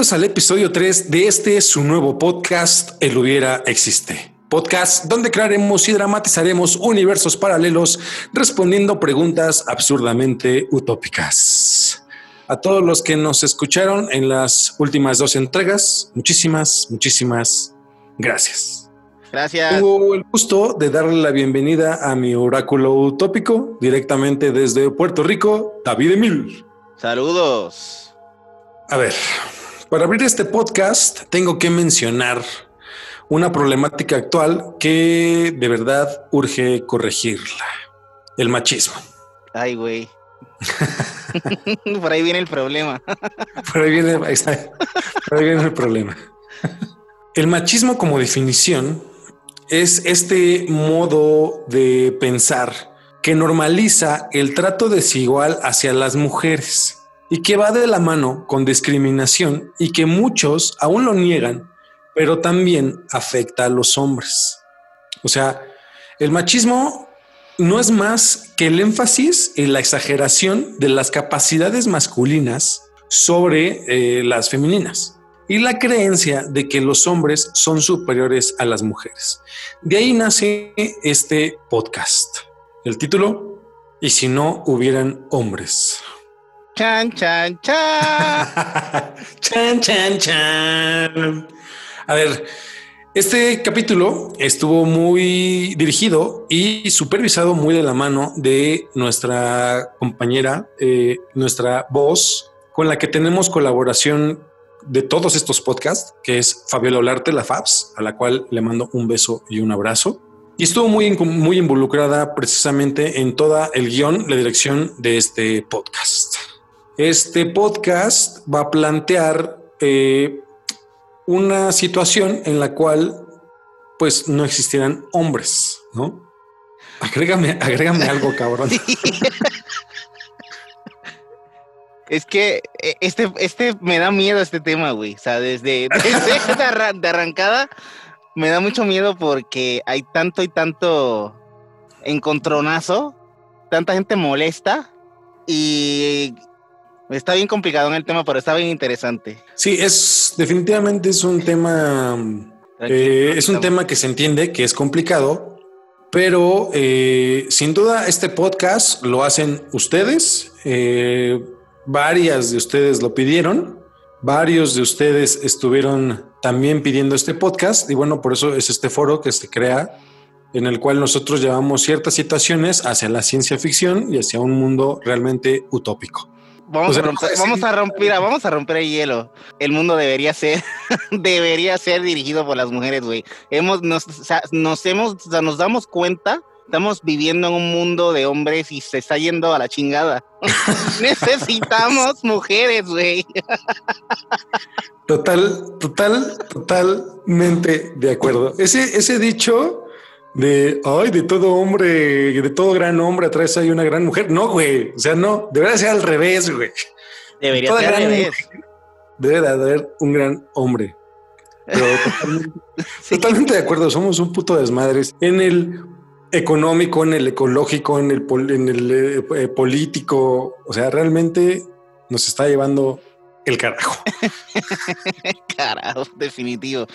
Bienvenidos al episodio 3 de este su nuevo podcast, El Hubiera Existe. Podcast donde crearemos y dramatizaremos universos paralelos respondiendo preguntas absurdamente utópicas. A todos los que nos escucharon en las últimas dos entregas, muchísimas, muchísimas gracias. Gracias. Tengo el gusto de darle la bienvenida a mi oráculo utópico directamente desde Puerto Rico, David Emil. Saludos. A ver, para abrir este podcast tengo que mencionar una problemática actual que de verdad urge corregirla. El machismo. Ay, güey. Por ahí viene el problema. Por ahí viene, ahí está. Por ahí viene el problema. El machismo como definición es este modo de pensar que normaliza el trato desigual hacia las mujeres y que va de la mano con discriminación y que muchos aún lo niegan, pero también afecta a los hombres. O sea, el machismo no es más que el énfasis y la exageración de las capacidades masculinas sobre eh, las femeninas y la creencia de que los hombres son superiores a las mujeres. De ahí nace este podcast. El título, ¿y si no hubieran hombres? Chan, chan, chan. chan, chan, chan. A ver, este capítulo estuvo muy dirigido y supervisado muy de la mano de nuestra compañera, eh, nuestra voz, con la que tenemos colaboración de todos estos podcasts, que es Fabiola Olarte, la FABS, a la cual le mando un beso y un abrazo. Y estuvo muy, muy involucrada precisamente en toda el guion, la dirección de este podcast. Este podcast va a plantear eh, una situación en la cual pues no existieran hombres, ¿no? Agrégame, agrégame algo, cabrón. Es que eh, este, este me da miedo este tema, güey. O sea, desde, desde de, arrancada me da mucho miedo porque hay tanto y tanto encontronazo, tanta gente molesta y Está bien complicado en el tema, pero está bien interesante. Sí, es definitivamente es un tema, eh, es un tema que se entiende que es complicado, pero eh, sin duda este podcast lo hacen ustedes. Eh, varias de ustedes lo pidieron, varios de ustedes estuvieron también pidiendo este podcast y bueno, por eso es este foro que se crea en el cual nosotros llevamos ciertas situaciones hacia la ciencia ficción y hacia un mundo realmente utópico. Vamos, a romper, vamos a romper, vamos a romper el hielo. El mundo debería ser, debería ser dirigido por las mujeres, güey. Hemos, nos, nos hemos, nos damos cuenta, estamos viviendo en un mundo de hombres y se está yendo a la chingada. Necesitamos mujeres, güey. Total, total, totalmente de acuerdo. Ese, ese dicho de, ay, de todo hombre, de todo gran hombre atrás hay una gran mujer. No, güey. O sea, no, debería ser al revés, güey. Debería ser al revés. debe de haber un gran hombre. Pero totalmente, de acuerdo, somos un puto desmadres en el económico, en el ecológico, en el, en el eh, político. O sea, realmente nos está llevando el carajo. carajo, definitivo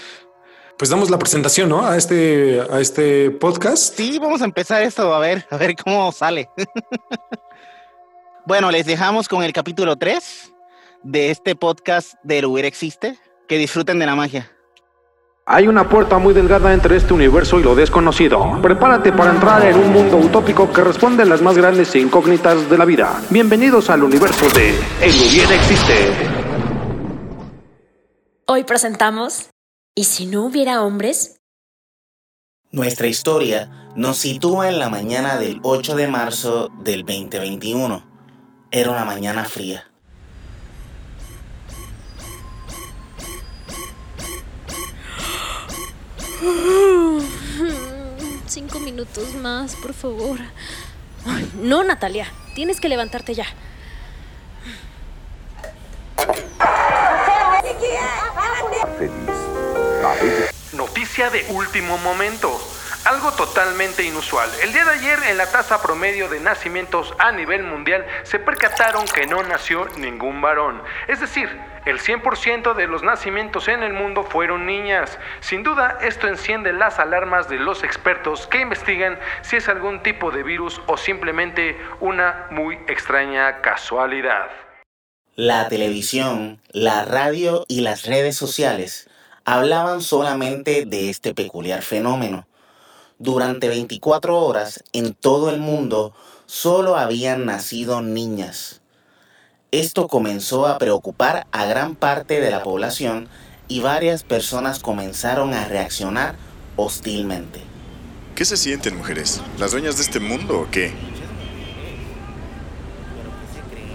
pues damos la presentación, ¿no? A este, a este podcast. Sí, vamos a empezar esto, a ver, a ver cómo sale. bueno, les dejamos con el capítulo 3 de este podcast del Hubiera Existe. Que disfruten de la magia. Hay una puerta muy delgada entre este universo y lo desconocido. Prepárate para entrar en un mundo utópico que responde a las más grandes e incógnitas de la vida. Bienvenidos al universo de El Hubiera Existe. Hoy presentamos ¿Y si no hubiera hombres? Nuestra historia nos sitúa en la mañana del 8 de marzo del 2021. Era una mañana fría. Cinco minutos más, por favor. no, Natalia, tienes que levantarte ya. Noticia de último momento. algo totalmente inusual. El día de ayer en la tasa promedio de nacimientos a nivel mundial se percataron que no nació ningún varón. Es decir, el 100% de los nacimientos en el mundo fueron niñas. Sin duda, esto enciende las alarmas de los expertos que investigan si es algún tipo de virus o simplemente una muy extraña casualidad. La televisión, la radio y las redes sociales hablaban solamente de este peculiar fenómeno. Durante 24 horas en todo el mundo solo habían nacido niñas. Esto comenzó a preocupar a gran parte de la población y varias personas comenzaron a reaccionar hostilmente. ¿Qué se sienten, mujeres? ¿Las dueñas de este mundo o qué?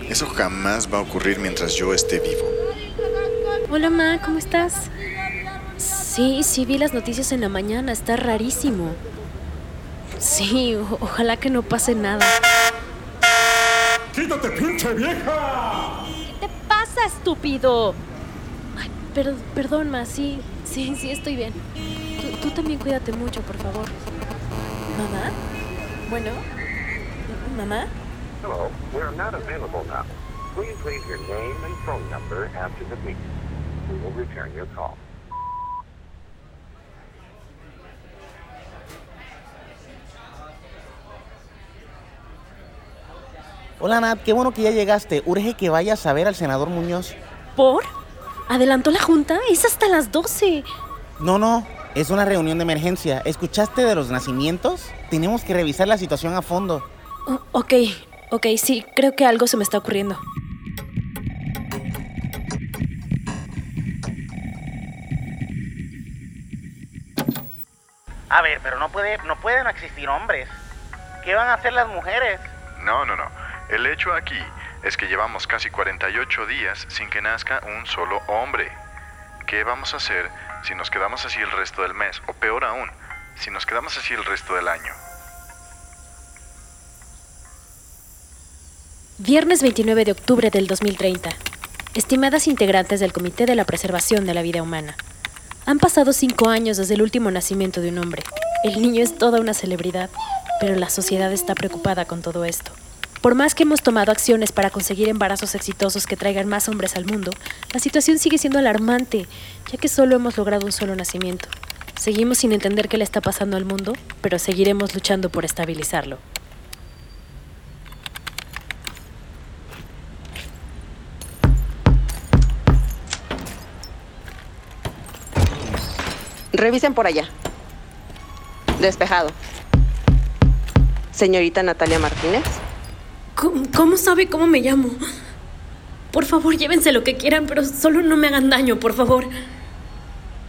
Eso jamás va a ocurrir mientras yo esté vivo. Hola, Ma, ¿cómo estás? Sí, sí, vi las noticias en la mañana, está rarísimo. Sí, o- ojalá que no pase nada. ¡Quítate, pinche vieja! ¿Qué te pasa, estúpido? Ay, per- perdón, Ma, sí, sí, sí, estoy bien. Tú, tú también cuídate mucho, por favor. ¿Mamá? Bueno, ¿mamá? Hello, we're not available now. Please leave your name and phone number after the beep. We will return your call. Hola Nat, qué bueno que ya llegaste. Urge que vayas a ver al senador Muñoz. ¿Por? ¿Adelantó la junta? Es hasta las 12. No, no, es una reunión de emergencia. ¿Escuchaste de los nacimientos? Tenemos que revisar la situación a fondo. Oh, ok, ok, sí, creo que algo se me está ocurriendo. A ver, pero no puede, no pueden existir hombres. ¿Qué van a hacer las mujeres? No, no, no. El hecho aquí es que llevamos casi 48 días sin que nazca un solo hombre. ¿Qué vamos a hacer si nos quedamos así el resto del mes? O peor aún, si nos quedamos así el resto del año. Viernes 29 de octubre del 2030. Estimadas integrantes del Comité de la Preservación de la Vida Humana. Han pasado cinco años desde el último nacimiento de un hombre. El niño es toda una celebridad, pero la sociedad está preocupada con todo esto. Por más que hemos tomado acciones para conseguir embarazos exitosos que traigan más hombres al mundo, la situación sigue siendo alarmante, ya que solo hemos logrado un solo nacimiento. Seguimos sin entender qué le está pasando al mundo, pero seguiremos luchando por estabilizarlo. Revisen por allá. Despejado. Señorita Natalia Martínez. ¿Cómo, cómo sabe cómo me llamo? Por favor, llévense lo que quieran, pero solo no me hagan daño, por favor.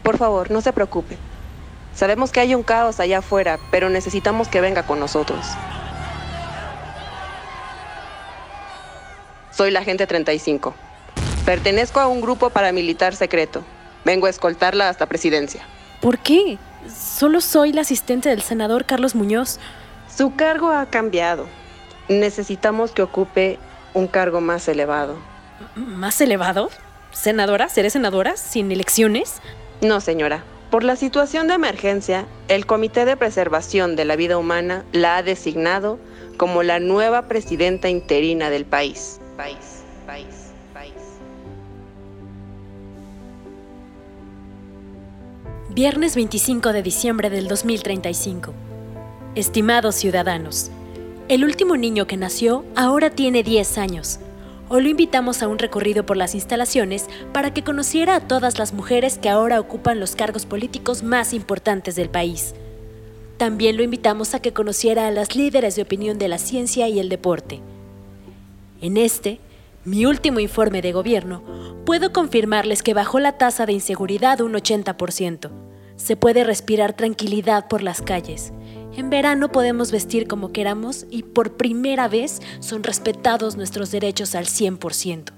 Por favor, no se preocupe. Sabemos que hay un caos allá afuera, pero necesitamos que venga con nosotros. Soy la agente 35. Pertenezco a un grupo paramilitar secreto. Vengo a escoltarla hasta presidencia. ¿Por qué? Solo soy la asistente del senador Carlos Muñoz. Su cargo ha cambiado. Necesitamos que ocupe un cargo más elevado. ¿Más elevado? ¿Senadora? ¿Seré senadora? ¿Sin elecciones? No, señora. Por la situación de emergencia, el Comité de Preservación de la Vida Humana la ha designado como la nueva presidenta interina del país. País, país, país. Viernes 25 de diciembre del 2035. Estimados ciudadanos, el último niño que nació ahora tiene 10 años. Hoy lo invitamos a un recorrido por las instalaciones para que conociera a todas las mujeres que ahora ocupan los cargos políticos más importantes del país. También lo invitamos a que conociera a las líderes de opinión de la ciencia y el deporte. En este, mi último informe de gobierno, puedo confirmarles que bajó la tasa de inseguridad un 80%. Se puede respirar tranquilidad por las calles. En verano podemos vestir como queramos y por primera vez son respetados nuestros derechos al 100%.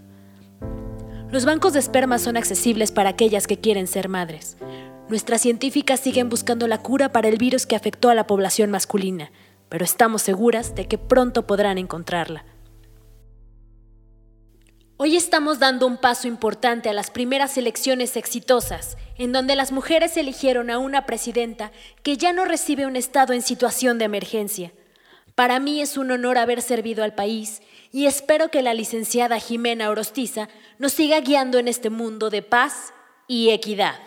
Los bancos de esperma son accesibles para aquellas que quieren ser madres. Nuestras científicas siguen buscando la cura para el virus que afectó a la población masculina, pero estamos seguras de que pronto podrán encontrarla. Hoy estamos dando un paso importante a las primeras elecciones exitosas, en donde las mujeres eligieron a una presidenta que ya no recibe un Estado en situación de emergencia. Para mí es un honor haber servido al país y espero que la licenciada Jimena Orostiza nos siga guiando en este mundo de paz y equidad.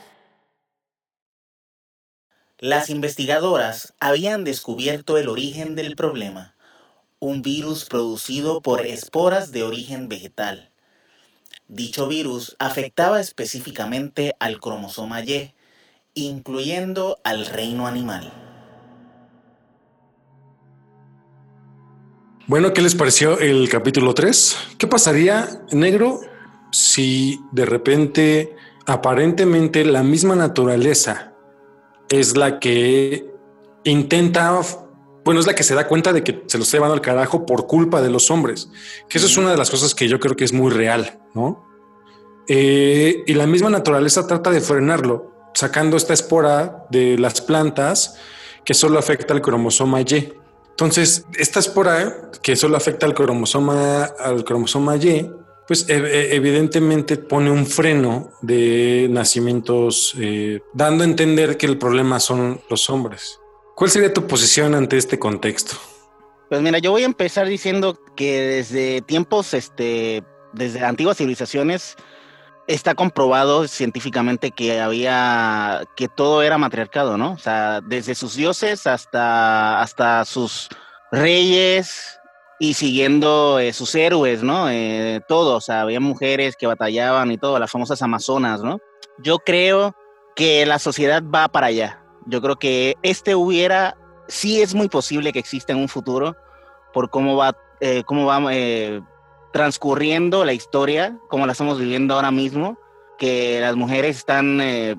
Las investigadoras habían descubierto el origen del problema, un virus producido por esporas de origen vegetal. Dicho virus afectaba específicamente al cromosoma Y, incluyendo al reino animal. Bueno, ¿qué les pareció el capítulo 3? ¿Qué pasaría, negro, si de repente, aparentemente, la misma naturaleza es la que intenta, bueno, es la que se da cuenta de que se lo está llevando al carajo por culpa de los hombres? Que eso es una de las cosas que yo creo que es muy real, ¿no? Eh, y la misma naturaleza trata de frenarlo, sacando esta espora de las plantas que solo afecta al cromosoma Y. Entonces, esta espora que solo afecta al cromosoma, al cromosoma Y, pues evidentemente pone un freno de nacimientos, eh, dando a entender que el problema son los hombres. ¿Cuál sería tu posición ante este contexto? Pues mira, yo voy a empezar diciendo que desde tiempos, este, desde antiguas civilizaciones, está comprobado científicamente que había, que todo era matriarcado, ¿no? O sea, desde sus dioses hasta, hasta sus reyes y siguiendo eh, sus héroes, ¿no? Eh, todo, o sea, había mujeres que batallaban y todo, las famosas amazonas, ¿no? Yo creo que la sociedad va para allá. Yo creo que este hubiera, sí es muy posible que exista en un futuro por cómo va, eh, cómo va transcurriendo la historia, como la estamos viviendo ahora mismo, que las mujeres están eh,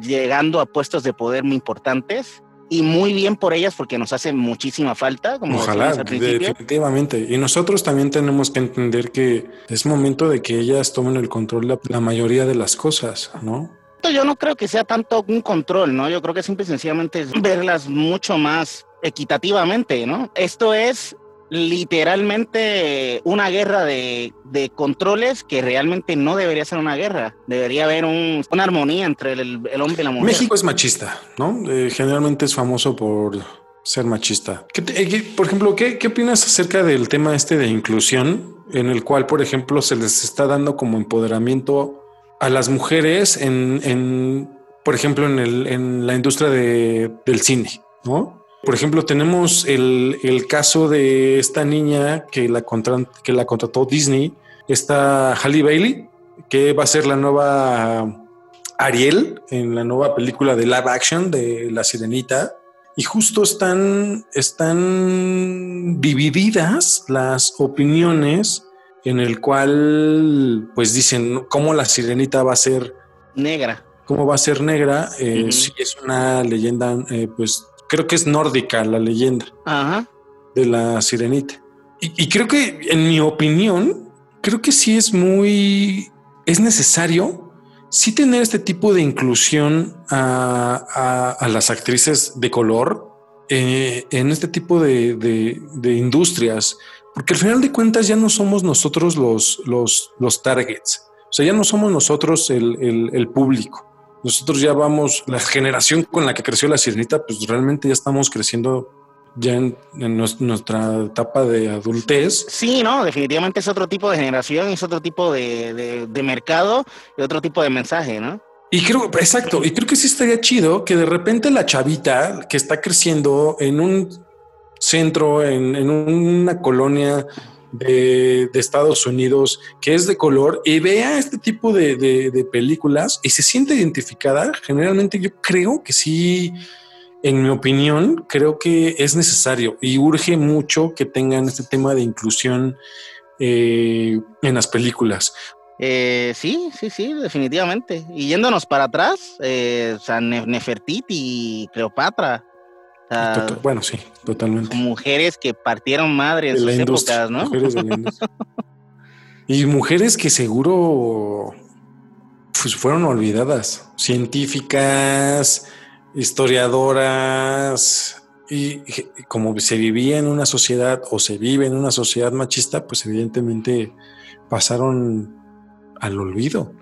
llegando a puestos de poder muy importantes y muy bien por ellas porque nos hace muchísima falta. Como Ojalá, definitivamente. Y nosotros también tenemos que entender que es momento de que ellas tomen el control de la mayoría de las cosas, ¿no? Yo no creo que sea tanto un control, ¿no? Yo creo que simple y sencillamente es verlas mucho más equitativamente, ¿no? Esto es literalmente una guerra de, controles que realmente no debería ser una guerra. Debería haber una armonía entre el, hombre y la mujer. México es machista, ¿no? Eh, generalmente es famoso por ser machista. Eh, por ejemplo, ¿qué, ¿qué opinas acerca del tema este de inclusión, en el cual, por ejemplo, se les está dando como empoderamiento a las mujeres en, por ejemplo, en, el, en la industria del cine, ¿no? Por ejemplo, tenemos el, caso de esta niña que la, que la contrató Disney, esta Halle Bailey, que va a ser la nueva Ariel en la nueva película de live action de La Sirenita. Y justo están, están divididas las opiniones en el cual pues dicen cómo la sirenita va a ser negra. ¿Cómo va a ser negra? Eh, Si es una leyenda eh, pues creo que es nórdica la leyenda de la sirenita. Y, creo que, en mi opinión, creo que sí es muy, es necesario sí tener este tipo de inclusión a, las actrices de color eh, en este tipo de, industrias, porque al final de cuentas ya no somos nosotros los, los, los targets, o sea, ya no somos nosotros el público nosotros ya vamos, la generación con la que creció la sirenita, pues realmente ya estamos creciendo ya en, nuestra etapa de adultez. Sí, no, definitivamente es otro tipo de generación, es otro tipo de, mercado y otro tipo de mensaje, ¿no? Y creo, exacto, y creo que sí estaría chido que de repente la chavita que está creciendo en un centro, en, en una colonia de, Estados Unidos que es de color y vea este tipo de, películas y se siente identificada, generalmente yo creo que sí, en mi opinión, creo que es necesario y urge mucho que tengan este tema de inclusión eh, en las películas. Eh, sí, sí, sí, definitivamente. Y yéndonos para atrás, eh, o Nefertiti bueno, sí, totalmente. Mujeres que partieron madre en sus épocas, ¿no? y mujeres que seguro pues, fueron olvidadas, científicas, historiadoras, y como se vivía en una sociedad o se vive en una sociedad machista, pues evidentemente pasaron al olvido.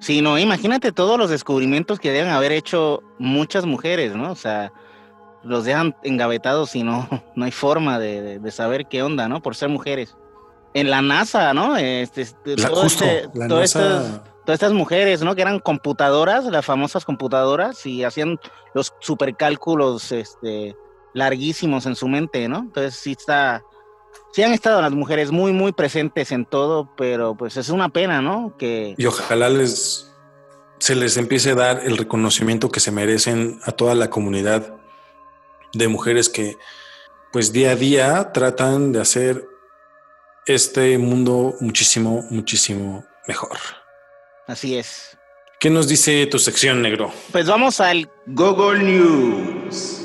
Sí, no, imagínate todos los descubrimientos que deben haber hecho muchas mujeres, ¿no? O sea, los dejan engavetados y no, no hay forma de, de- de saber qué onda, ¿no? Por ser mujeres. En la NASA, ¿no? Este, este, La- todo justo, este- la NASA- estas- todas estas mujeres, ¿no? Que eran computadoras, las famosas computadoras, y hacían los supercálculos este, larguísimos en su mente, ¿no? Entonces sí está, sí han estado las mujeres muy, muy presentes en todo, pero pues es una pena, ¿no? Que Y ojalá les se les empiece a dar el reconocimiento que se merecen a toda la comunidad de mujeres que pues día a día tratan de hacer este mundo muchísimo, muchísimo mejor. así es. ¿Qué nos dice tu sección negro? Pues vamos al Google News.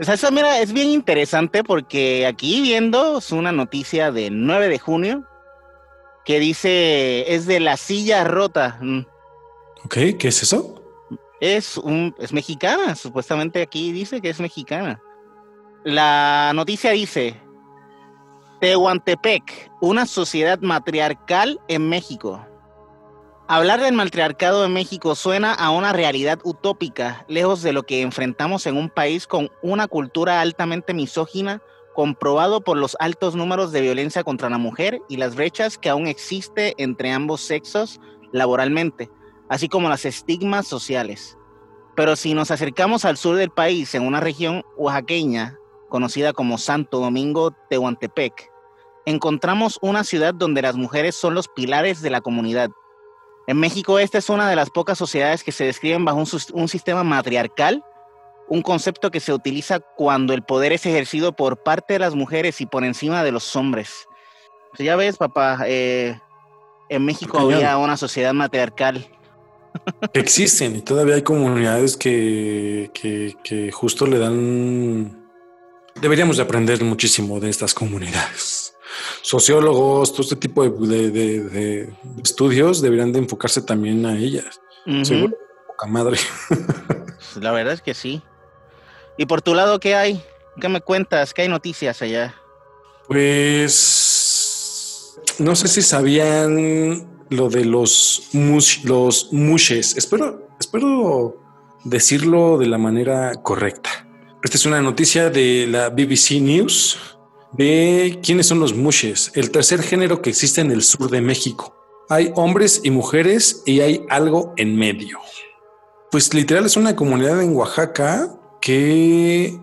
Sea, eso mira, es bien interesante porque aquí viendo es una noticia del 9 de junio que dice es de la silla rota. Mm, ¿Ok? ¿Qué es eso? Es un es mexicana, supuestamente aquí dice que es mexicana. La noticia dice Tehuantepec, una sociedad matriarcal en México. Hablar del matriarcado en México suena a una realidad utópica, lejos de lo que enfrentamos en un país con una cultura altamente misógina, comprobado por los altos números de violencia contra la mujer y las brechas que aún existe entre ambos sexos laboralmente, así como las estigmas sociales. Pero si nos acercamos al sur del país, en una región oaxaqueña conocida como Santo Domingo Tehuantepec, encontramos una ciudad donde las mujeres son los pilares de la comunidad. En México, esta es una de las pocas sociedades que se describen bajo un, sistema matriarcal, un concepto que se utiliza cuando el poder es ejercido por parte de las mujeres y por encima de los hombres. Ya ves, papá, eh, en México había una sociedad matriarcal. Existen y todavía hay comunidades que, que, que justo le dan... Deberíamos de aprender muchísimo de estas comunidades. Sociólogos, todo este tipo de, de- de- de estudios deberían de enfocarse también a ellas. Seguro, poca madre. La verdad es que sí. ¿Y por tu lado qué hay? ¿Qué me cuentas? ¿Qué hay noticias allá? Pues no sé si sabían lo de los mush, los mushes. Espero, espero decirlo de la manera correcta. Esta es una noticia de la BBC News de quiénes son los mushes, el tercer género que existe en el sur de México. Hay hombres y mujeres y hay algo en medio. Pues literal es una comunidad en Oaxaca que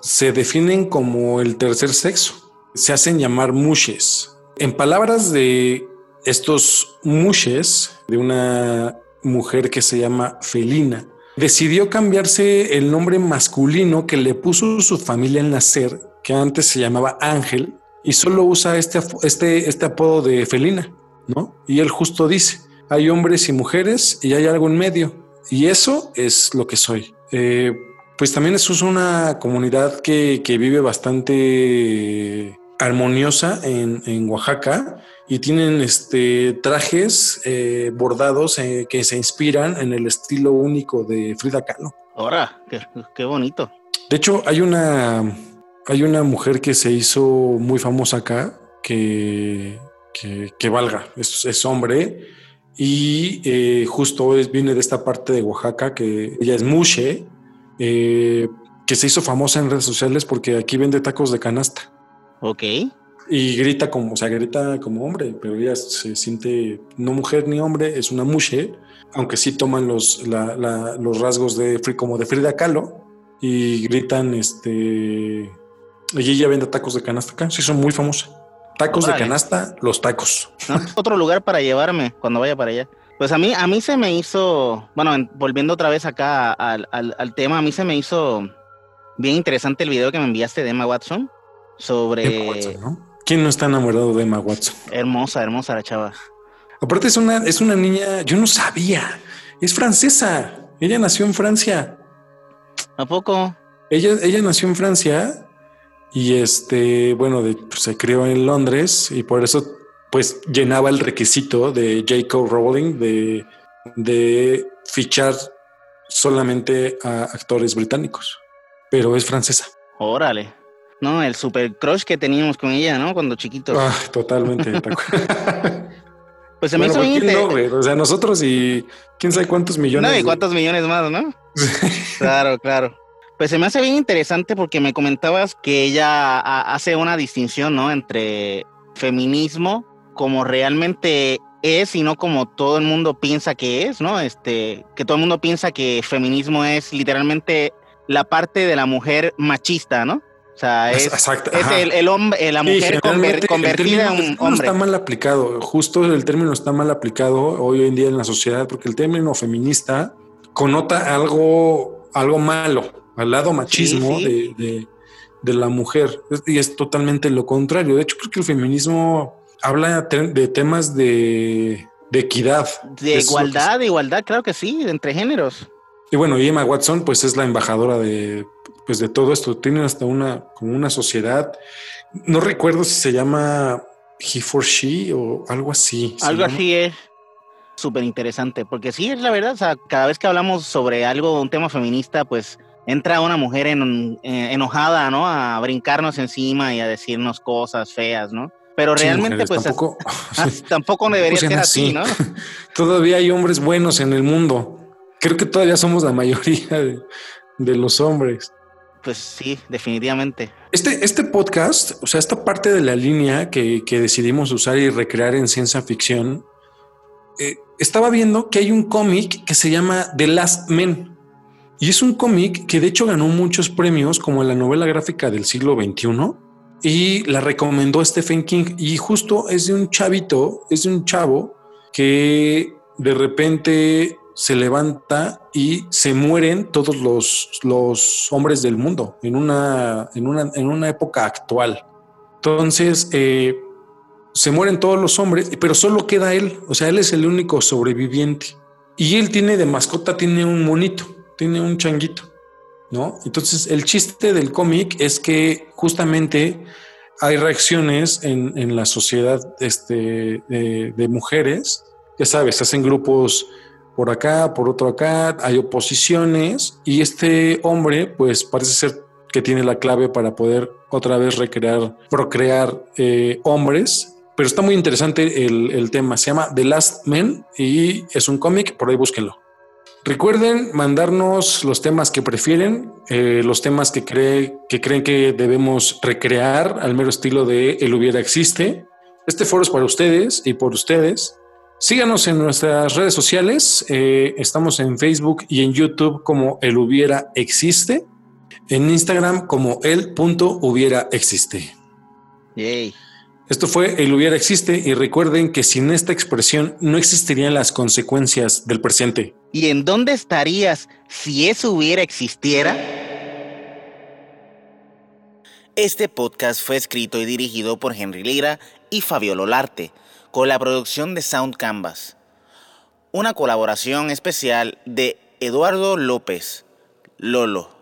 se definen como el tercer sexo. Se hacen llamar mushes. En palabras de estos mushes, de una mujer que se llama Felina, decidió cambiarse el nombre masculino que le puso su familia al nacer, que antes se llamaba Ángel, y solo usa este, este, este apodo de Felina, ¿no? Y él justo dice, hay hombres y mujeres y hay algo en medio, y eso es lo que soy. Eh, pues también es una comunidad que, que vive bastante armoniosa en, en Oaxaca y tienen este trajes eh, bordados eh, que se inspiran en el estilo único de Frida Kahlo. Ahora, qué, qué bonito. De hecho, hay una hay una mujer que se hizo muy famosa acá que, que, que valga, es, es hombre y eh, justo es, viene de esta parte de Oaxaca que ella es Mushe, que se hizo famosa en redes sociales porque aquí vende tacos de canasta. Ok. Y grita como, o sea, grita como hombre, pero ella se siente no mujer ni hombre, es una mushe, aunque sí toman los, la- la- los rasgos de como de Frida Kahlo y gritan este. Y ella vende tacos de canasta acá, sí, son muy famosos. Tacos Órale. de canasta, los tacos. ¿no? Otro lugar para llevarme cuando vaya para allá. Pues a mí, a mí se me hizo, bueno, en- volviendo otra vez acá al, al- al tema, a mí se me hizo bien interesante el video que me enviaste de Emma Watson sobre... Emma Watson, ¿no? ¿Quién no está enamorado de Emma Watson? Hermosa, hermosa la chava. Aparte es una, es una niña, yo no sabía, es francesa. Ella nació en Francia. ¿A poco? Ella, ella nació en Francia y este, bueno, de- pues, se crió en Londres y por eso pues llenaba el requisito de J.K. Rowling de, de fichar solamente a actores británicos, pero es francesa. Órale. No, el super crush que teníamos con ella, ¿no? Cuando chiquitos. Ah, totalmente. Pues se me Bueno, hizo ¿por bien no, güey? O sea, nosotros y quién sabe cuántos millones. No, y de- cuántos millones más, ¿no? Claro, claro. Pues se me hace bien interesante porque me comentabas que ella ha- hace una distinción, ¿no? Entre feminismo como realmente es y no como todo el mundo piensa que es, ¿no? Este, que todo el mundo piensa que feminismo es literalmente la parte de la mujer machista, ¿no? O sea, es, Exacto, es el, el hombre, la mujer conver- convertida en un hombre. Está mal aplicado, justo el término está mal aplicado hoy en día en la sociedad, porque el término feminista connota algo, algo malo, al lado machismo sí. De, de- de la mujer. Y es totalmente lo contrario. De hecho, creo que el feminismo habla de temas de, de equidad. De igualdad, de igualdad, claro que sí, entre géneros. Y bueno, y Emma Watson, pues es la embajadora de, pues de todo esto. Tiene hasta una, como una sociedad. No recuerdo si se llama He for She o algo así. Algo llama. así es súper interesante, porque sí, es la verdad, o sea, cada vez que hablamos sobre algo, un tema feminista, pues entra una mujer en- eh, enojada, ¿no? A brincarnos encima y a decirnos cosas feas, ¿no? Pero Sí, realmente, mujeres, pues tampoco, as- tampoco debería ser así. así, ¿no? todavía hay hombres buenos en el mundo. Creo que todavía somos la mayoría de, de los hombres. Pues sí, definitivamente. Este, este podcast, o sea, esta parte de la línea que, que decidimos usar y recrear en ciencia ficción, eh, estaba viendo que hay un cómic que se llama The Last Men. Y es un cómic que de hecho ganó muchos premios como la novela gráfica del siglo XXI y la recomendó Stephen King. Y justo es de un chavito, es de un chavo que de repente se levanta y se mueren todos los, los hombres del mundo en una, en una, en una época actual. Entonces, eh, se mueren todos los hombres, pero solo queda él. O sea, él es el único sobreviviente. Y él tiene de mascota, tiene un monito, tiene un changuito, ¿no? Entonces, el chiste del cómic es que justamente hay reacciones en, en la sociedad este, de, de mujeres. Ya sabes, hacen grupos por acá, por otro acá, hay oposiciones y este hombre pues parece ser que tiene la clave para poder otra vez recrear, procrear eh, hombres. Pero está muy interesante el, el tema. Se llama The Last Men y es un cómic, por ahí búsquenlo. Recuerden mandarnos los temas que prefieren, eh, los temas que, cree, que creen que debemos recrear al mero estilo de El hubiera existe. Este foro es para ustedes y por ustedes. Síganos en nuestras redes sociales. eh, estamos en Facebook y en YouTube como El hubiera existe. En Instagram como el punto hubiera existe. Yay. Esto fue El hubiera existe y recuerden que sin esta expresión no existirían las consecuencias del presente. ¿Y en dónde estarías si eso hubiera existiera? Este podcast fue escrito y dirigido por Henry Lira y Fabio Lolarte, con la producción de Sound Canvas. Una colaboración especial de Eduardo López, Lolo.